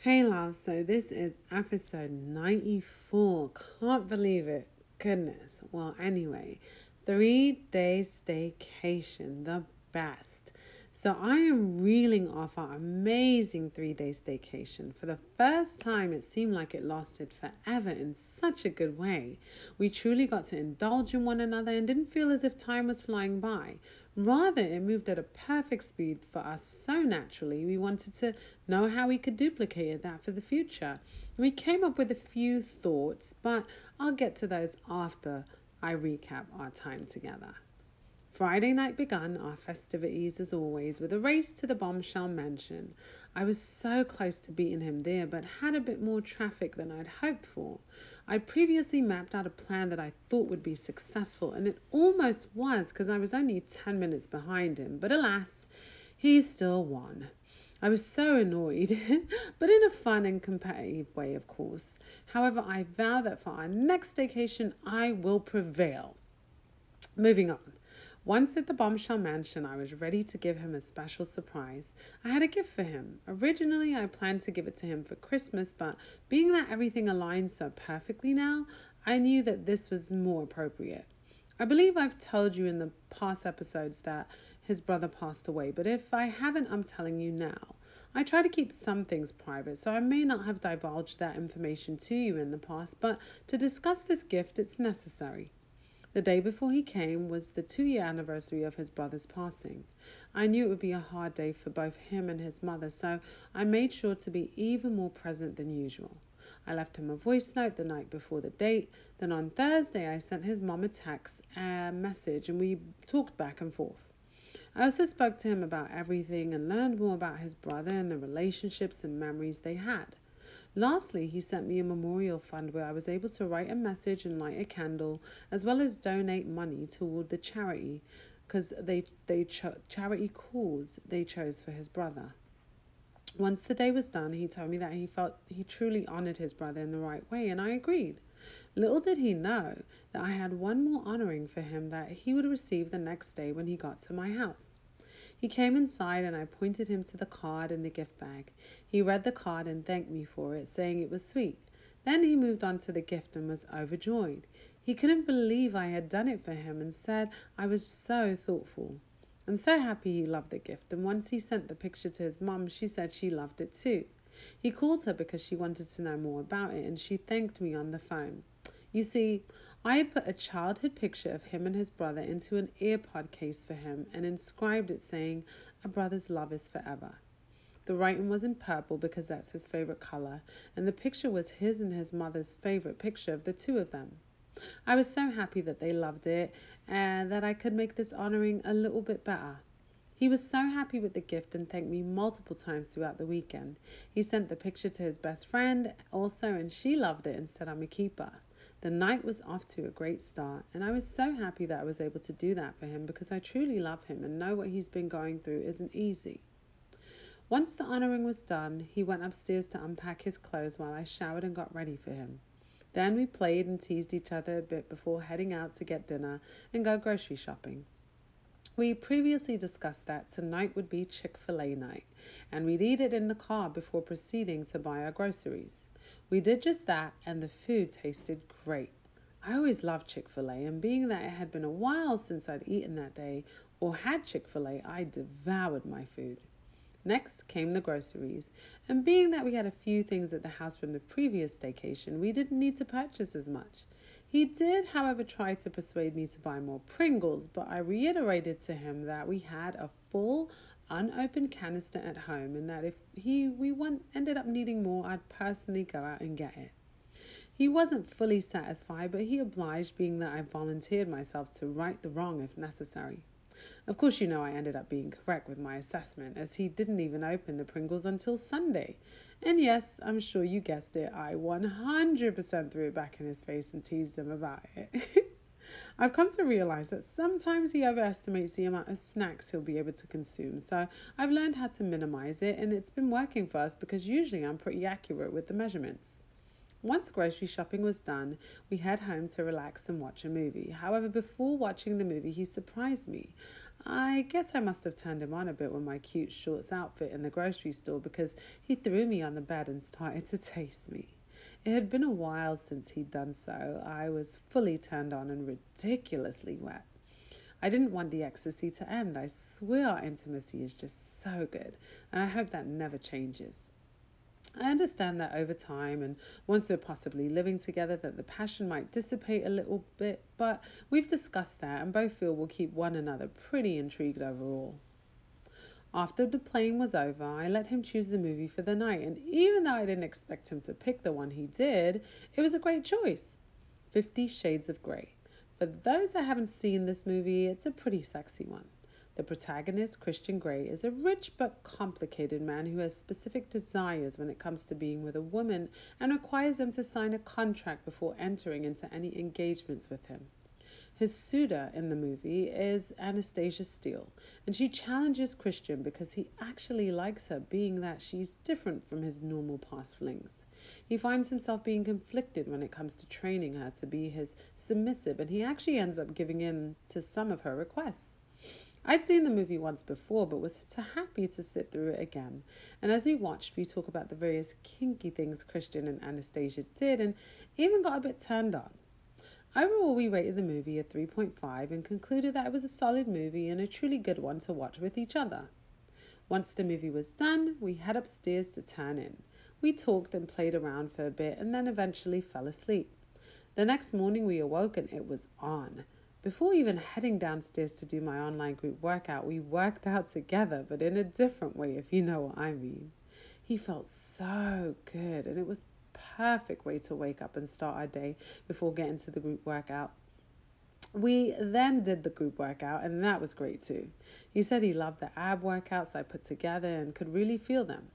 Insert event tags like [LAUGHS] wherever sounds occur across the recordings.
Hey love, so this is episode 94. Can't believe it. Goodness. Well, anyway, three day staycation, the best. So I am reeling off our amazing three day staycation. For the first time, it seemed like it lasted forever in such a good way. We truly got to indulge in one another and didn't feel as if time was flying by. Rather, it moved at a perfect speed for us so naturally, we wanted to know how we could duplicate that for the future. We came up with a few thoughts, but I'll get to those after I recap our time together. Friday night began our festivities as always with a race to the bombshell mansion. I was so close to beating him there, but had a bit more traffic than I'd hoped for. I'd previously mapped out a plan that I thought would be successful, and it almost was because I was only 10 minutes behind him, but alas, he still won. I was so annoyed, [LAUGHS] but in a fun and competitive way, of course. However, I vow that for our next vacation, I will prevail. Moving on. Once at the Bombshell Mansion, I was ready to give him a special surprise. I had a gift for him. Originally, I planned to give it to him for Christmas, but being that everything aligns so perfectly now, I knew that this was more appropriate. I believe I've told you in the past episodes that his brother passed away, but if I haven't, I'm telling you now. I try to keep some things private, so I may not have divulged that information to you in the past, but to discuss this gift, it's necessary. The day before he came was the two year anniversary of his brother's passing. I knew it would be a hard day for both him and his mother, so I made sure to be even more present than usual. I left him a voice note the night before the date. Then on Thursday, I sent his mom a text, a message, and we talked back and forth. I also spoke to him about everything and learned more about his brother and the relationships and memories they had. Lastly, he sent me a memorial fund where I was able to write a message and light a candle, as well as donate money toward the charity because they they cho- charity cause they chose for his brother. Once the day was done, he told me that he felt he truly honored his brother in the right way, and I agreed. Little did he know that I had one more honoring for him that he would receive the next day when he got to my house. He came inside and I pointed him to the card in the gift bag. He read the card and thanked me for it, saying it was sweet. Then he moved on to the gift and was overjoyed. He couldn't believe I had done it for him and said I was so thoughtful. I'm so happy he loved the gift, and once he sent the picture to his mum, she said she loved it too. He called her because she wanted to know more about it, and she thanked me on the phone. You see, I had put a childhood picture of him and his brother into an AirPod case for him and inscribed it saying, A brother's love is forever. The writing was in purple because that's his favorite color, and the picture was his and his mother's favorite picture of the two of them. I was so happy that they loved it and that I could make this honoring a little bit better. He was so happy with the gift and thanked me multiple times throughout the weekend. He sent the picture to his best friend also, and she loved it and said I'm a keeper. The night was off to a great start, and I was so happy that I was able to do that for him because I truly love him and know what he's been going through isn't easy. Once the honoring was done, he went upstairs to unpack his clothes while I showered and got ready for him. Then we played and teased each other a bit before heading out to get dinner and go grocery shopping. We previously discussed that tonight would be Chick fil A night, and we'd eat it in the car before proceeding to buy our groceries. We did just that, and the food tasted great. I always loved Chick fil A, and being that it had been a while since I'd eaten that day or had Chick fil A, I devoured my food. Next came the groceries, and being that we had a few things at the house from the previous staycation, we didn't need to purchase as much. He did, however, try to persuade me to buy more Pringles, but I reiterated to him that we had a full unopened canister at home and that if he we went, ended up needing more, I'd personally go out and get it. He wasn't fully satisfied, but he obliged, being that I volunteered myself to right the wrong if necessary. Of course, you know I ended up being correct with my assessment, as he didn't even open the Pringles until Sunday. And yes, I'm sure you guessed it, I 100% threw it back in his face and teased him about it. [LAUGHS] I've come to realize that sometimes he overestimates the amount of snacks he'll be able to consume, so I've learned how to minimize it, and it's been working for us because usually I'm pretty accurate with the measurements. Once grocery shopping was done, we head home to relax and watch a movie. However, before watching the movie, he surprised me. I guess I must have turned him on a bit with my cute shorts outfit in the grocery store because he threw me on the bed and started [LAUGHS] to taste me. It had been a while since he'd done so. I was fully turned on and ridiculously wet. I didn't want the ecstasy to end. I swear our intimacy is just so good, and I hope that never changes. I understand that over time and once we're possibly living together that the passion might dissipate a little bit, but we've discussed that and both feel we'll keep one another pretty intrigued overall. After the playing was over, I let him choose the movie for the night, and even though I didn't expect him to pick the one he did, it was a great choice Fifty Shades of Grey. For those that haven't seen this movie, it's a pretty sexy one. The protagonist, Christian Grey, is a rich but complicated man who has specific desires when it comes to being with a woman and requires them to sign a contract before entering into any engagements with him. His suitor in the movie is Anastasia Steele, and she challenges Christian because he actually likes her, being that she's different from his normal past flings. He finds himself being conflicted when it comes to training her to be his submissive, and he actually ends up giving in to some of her requests. I'd seen the movie once before, but was too happy to sit through it again. And as we watched, we talk about the various kinky things Christian and Anastasia did, and even got a bit turned on. Overall, we rated the movie a 3.5 and concluded that it was a solid movie and a truly good one to watch with each other. Once the movie was done, we head upstairs to turn in. We talked and played around for a bit and then eventually fell asleep. The next morning we awoke and it was on. Before even heading downstairs to do my online group workout, we worked out together, but in a different way, if you know what I mean. He felt so good and it was perfect way to wake up and start our day before getting to the group workout. We then did the group workout, and that was great too. He said he loved the ab workouts I put together and could really feel them.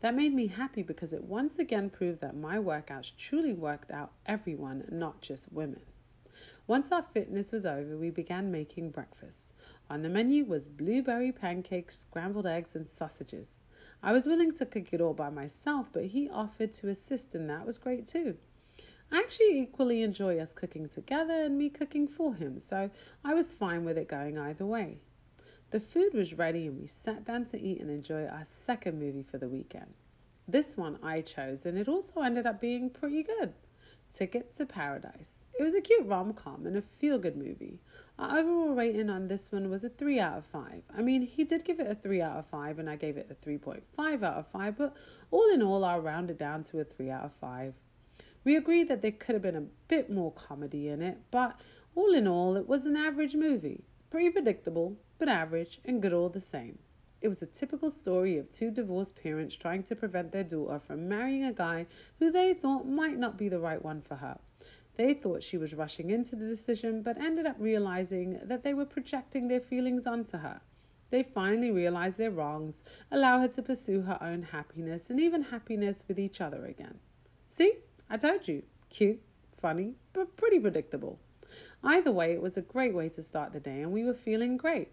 That made me happy because it once again proved that my workouts truly worked out everyone, not just women. Once our fitness was over, we began making breakfast. On the menu was blueberry pancakes, scrambled eggs, and sausages. I was willing to cook it all by myself, but he offered to assist, and that was great too. I actually equally enjoy us cooking together and me cooking for him, so I was fine with it going either way. The food was ready, and we sat down to eat and enjoy our second movie for the weekend. This one I chose, and it also ended up being pretty good Ticket to Paradise. It was a cute rom com and a feel good movie. Our overall rating on this one was a 3 out of 5. I mean, he did give it a 3 out of 5 and I gave it a 3.5 out of 5, but all in all, I'll round it down to a 3 out of 5. We agreed that there could have been a bit more comedy in it, but all in all, it was an average movie. Pretty predictable, but average and good all the same. It was a typical story of two divorced parents trying to prevent their daughter from marrying a guy who they thought might not be the right one for her. They thought she was rushing into the decision, but ended up realizing that they were projecting their feelings onto her. They finally realize their wrongs, allow her to pursue her own happiness and even happiness with each other again. See, I told you, cute, funny, but pretty predictable. Either way, it was a great way to start the day, and we were feeling great.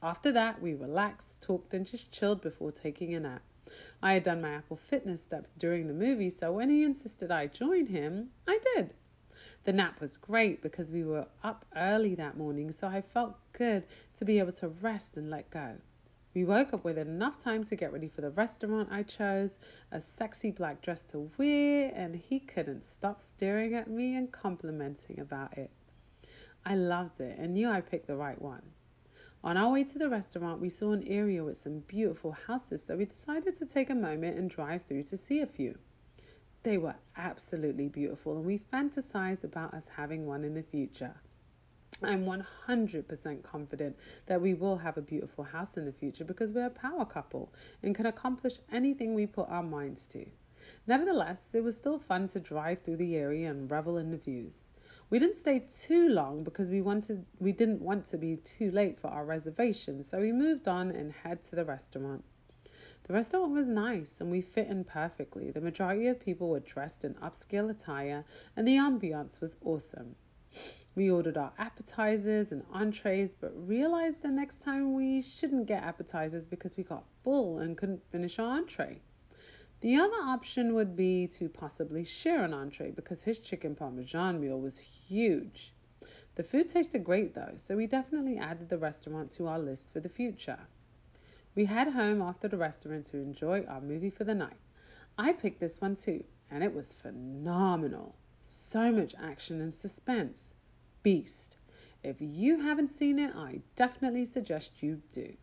After that, we relaxed, talked, and just chilled before taking a nap. I had done my Apple Fitness steps during the movie, so when he insisted I join him, I did. The nap was great because we were up early that morning, so I felt good to be able to rest and let go. We woke up with enough time to get ready for the restaurant I chose, a sexy black dress to wear, and he couldn't stop staring at me and complimenting about it. I loved it and knew I picked the right one. On our way to the restaurant, we saw an area with some beautiful houses, so we decided to take a moment and drive through to see a few. They were absolutely beautiful, and we fantasized about us having one in the future. I'm 100% confident that we will have a beautiful house in the future because we're a power couple and can accomplish anything we put our minds to. Nevertheless, it was still fun to drive through the area and revel in the views. We didn't stay too long because we wanted we didn't want to be too late for our reservation, so we moved on and head to the restaurant. The restaurant was nice and we fit in perfectly. The majority of people were dressed in upscale attire and the ambiance was awesome. We ordered our appetizers and entrees, but realized the next time we shouldn't get appetizers because we got full and couldn't finish our entree. The other option would be to possibly share an entree because his chicken parmesan meal was huge. The food tasted great though, so we definitely added the restaurant to our list for the future. We head home after the restaurant to enjoy our movie for the night. I picked this one too, and it was phenomenal. So much action and suspense. Beast. If you haven't seen it, I definitely suggest you do.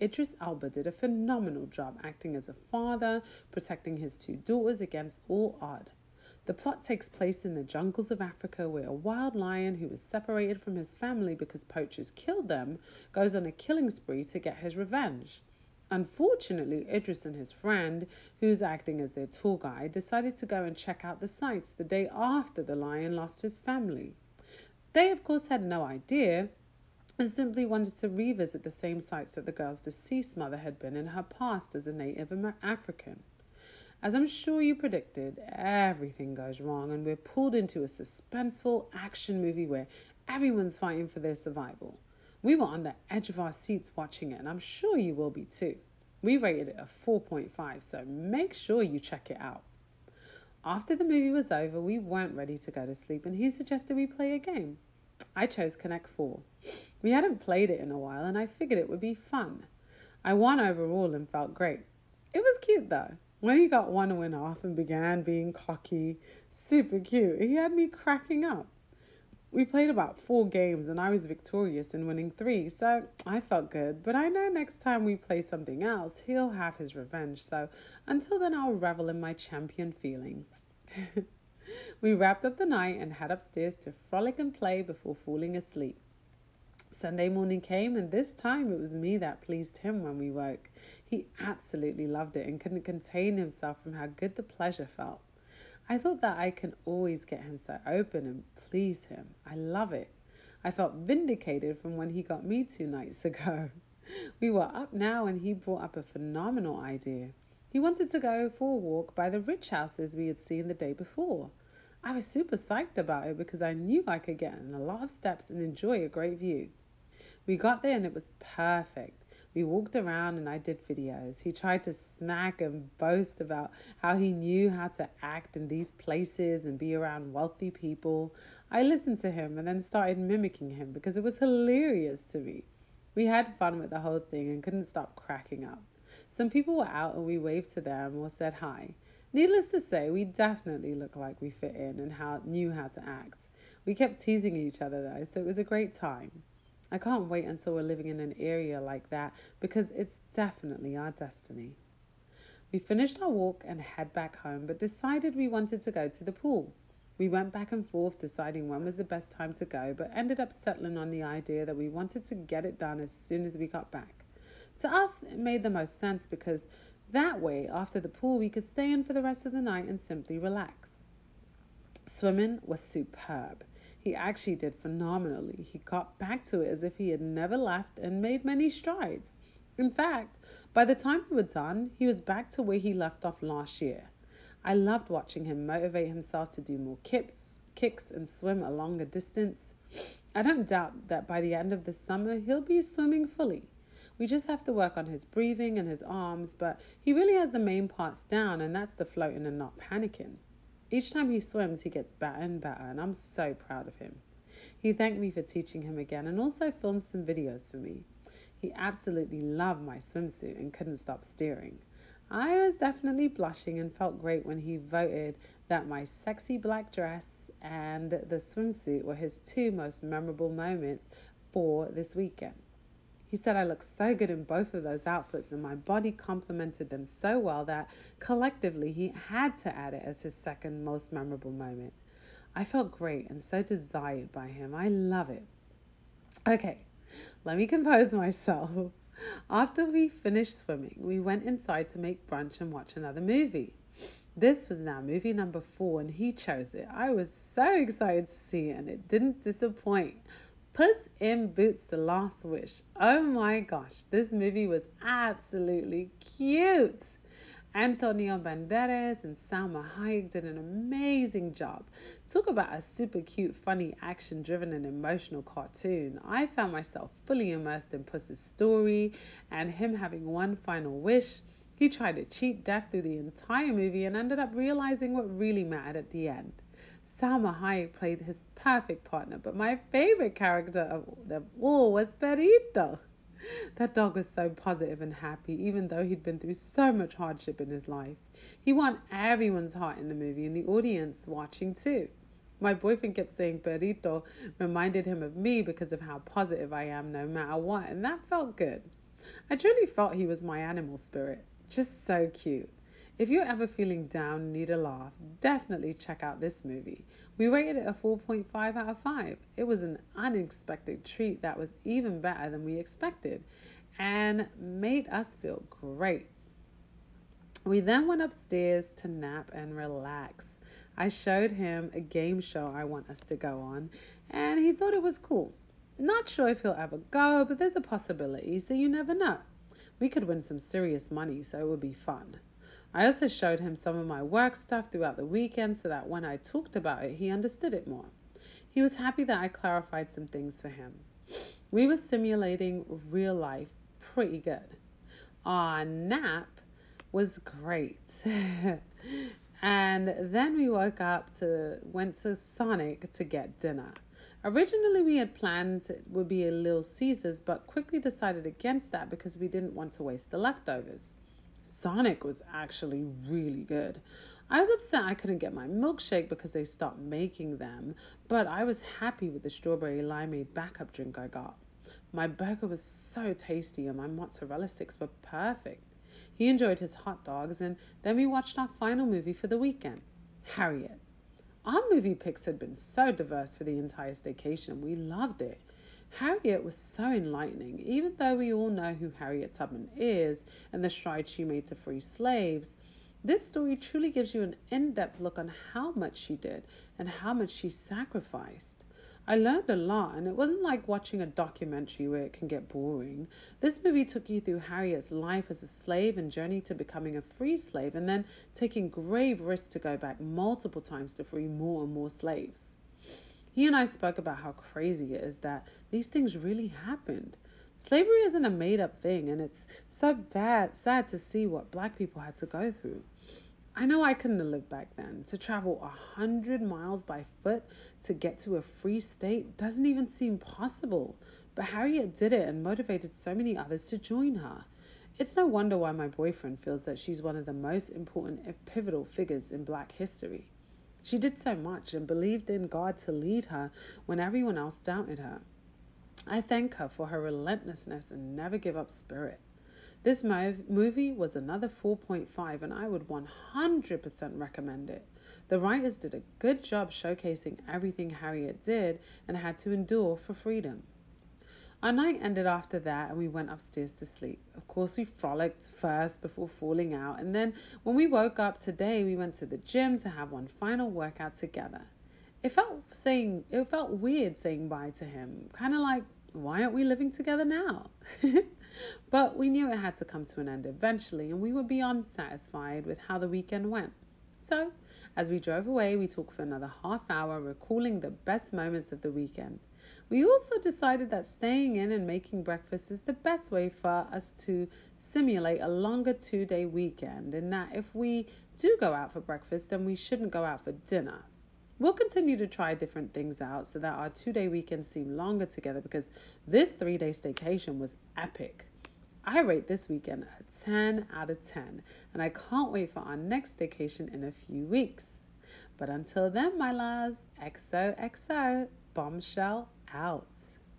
Idris Elba did a phenomenal job acting as a father, protecting his two daughters against all odds. The plot takes place in the jungles of Africa where a wild lion who is separated from his family because poachers killed them goes on a killing spree to get his revenge. Unfortunately, Idris and his friend, who's acting as their tour guide, decided to go and check out the sights the day after the lion lost his family. They, of course, had no idea and simply wanted to revisit the same sites that the girl's deceased mother had been in her past as a Native African. As I'm sure you predicted, everything goes wrong, and we're pulled into a suspenseful action movie where everyone's fighting for their survival. We were on the edge of our seats watching it, and I'm sure you will be too. We rated it a 4.5, so make sure you check it out. After the movie was over, we weren't ready to go to sleep, and he suggested we play a game. I chose Connect 4. We hadn't played it in a while, and I figured it would be fun. I won overall and felt great. It was cute though. When he got one win off and began being cocky, super cute, he had me cracking up. We played about four games and I was victorious in winning three, so I felt good. But I know next time we play something else, he'll have his revenge, so until then, I'll revel in my champion feeling. [LAUGHS] we wrapped up the night and head upstairs to frolic and play before falling asleep. Sunday morning came, and this time it was me that pleased him when we woke. He absolutely loved it and couldn't contain himself from how good the pleasure felt. I thought that I can always get him so open and please him. I love it. I felt vindicated from when he got me two nights [LAUGHS] ago. We were up now, and he brought up a phenomenal idea. He wanted to go for a walk by the rich houses we had seen the day before. I was super psyched about it because I knew I could get in a lot of steps and enjoy a great view. We got there and it was perfect. We walked around and I did videos. He tried to smack and boast about how he knew how to act in these places and be around wealthy people. I listened to him and then started mimicking him because it was hilarious to me. We had fun with the whole thing and couldn't stop cracking up. Some people were out and we waved to them or said hi. Needless to say, we definitely looked like we fit in and how, knew how to act. We kept teasing each other though, so it was a great time. I can't wait until we're living in an area like that because it's definitely our destiny. We finished our walk and head back home, but decided we wanted to go to the pool. We went back and forth deciding when was the best time to go, but ended up settling on the idea that we wanted to get it done as soon as we got back. To us, it made the most sense because that way, after the pool, we could stay in for the rest of the night and simply relax. Swimming was superb. He actually did phenomenally. He got back to it as if he had never left and made many strides. In fact, by the time we were done, he was back to where he left off last year. I loved watching him motivate himself to do more kicks, kicks and swim a longer distance. I don't doubt that by the end of the summer he'll be swimming fully. We just have to work on his breathing and his arms, but he really has the main parts down, and that's the floating and not panicking. Each time he swims, he gets better and better, and I'm so proud of him. He thanked me for teaching him again and also filmed some videos for me. He absolutely loved my swimsuit and couldn't stop staring. I was definitely blushing and felt great when he voted that my sexy black dress and the swimsuit were his two most memorable moments for this weekend. He said I looked so good in both of those outfits and my body complemented them so well that collectively he had to add it as his second most memorable moment. I felt great and so desired by him. I love it. Okay, let me compose myself. After we finished swimming, we went inside to make brunch and watch another movie. This was now movie number four, and he chose it. I was so excited to see it, and it didn't disappoint. Puss in Boots The Last Wish. Oh my gosh, this movie was absolutely cute. Antonio Banderas and Salma Hayek did an amazing job. Talk about a super cute, funny, action driven, and emotional cartoon. I found myself fully immersed in Puss's story and him having one final wish. He tried to cheat death through the entire movie and ended up realizing what really mattered at the end. Salma Hayek played his perfect partner, but my favorite character of them all was Perrito. That dog was so positive and happy, even though he'd been through so much hardship in his life. He won everyone's heart in the movie and the audience watching too. My boyfriend kept saying Perrito reminded him of me because of how positive I am no matter what, and that felt good. I truly felt he was my animal spirit. Just so cute. If you're ever feeling down need a laugh, definitely check out this movie. We rated it a 4.5 out of 5. It was an unexpected treat that was even better than we expected and made us feel great. We then went upstairs to nap and relax. I showed him a game show I want us to go on, and he thought it was cool. Not sure if he'll ever go, but there's a possibility, so you never know. We could win some serious money, so it would be fun. I also showed him some of my work stuff throughout the weekend so that when I talked about it, he understood it more. He was happy that I clarified some things for him. We were simulating real life pretty good. Our nap was great. [LAUGHS] And then we woke up to went to Sonic to get dinner. Originally we had planned it would be a Little Caesars, but quickly decided against that because we didn't want to waste the leftovers. Sonic was actually really good. I was upset I couldn't get my milkshake because they stopped making them, but I was happy with the strawberry limeade backup drink I got. My burger was so tasty and my mozzarella sticks were perfect. He enjoyed his hot dogs, and then we watched our final movie for the weekend, Harriet. Our movie picks had been so diverse for the entire staycation. We loved it. Harriet was so enlightening, even though we all know who Harriet Tubman is and the strides she made to free slaves. This story truly gives you an in depth look on how much she did and how much she sacrificed. I learned a lot, and it wasn't like watching a documentary where it can get boring. This movie took you through Harriet's life as a slave and journey to becoming a free slave, and then taking grave risks to go back multiple times to free more and more slaves. He and I spoke about how crazy it is that these things really happened. Slavery isn't a made up thing, and it's so bad, sad to see what black people had to go through. I know I couldn't have lived back then. To travel a hundred miles by foot to get to a free state doesn't even seem possible. But Harriet did it and motivated so many others to join her. It's no wonder why my boyfriend feels that she's one of the most important and pivotal figures in black history. She did so much and believed in God to lead her when everyone else doubted her. I thank her for her relentlessness and never give up spirit. This movie was another 4.5 and I would 100% recommend it. The writers did a good job showcasing everything Harriet did and had to endure for freedom. Our night ended after that and we went upstairs to sleep. Of course, we frolicked first before falling out, and then when we woke up today, we went to the gym to have one final workout together. It felt saying it felt weird saying bye to him, kind of like why aren't we living together now? [LAUGHS] but we knew it had to come to an end eventually, and we were beyond satisfied with how the weekend went. So, as we drove away, we talked for another half hour, recalling the best moments of the weekend. We also decided that staying in and making breakfast is the best way for us to simulate a longer two day weekend, and that if we do go out for breakfast, then we shouldn't go out for dinner. We'll continue to try different things out so that our two day weekends seem longer together because this three day staycation was epic. I rate this weekend a 10 out of 10, and I can't wait for our next staycation in a few weeks. But until then, my loves, XOXO, bombshell out.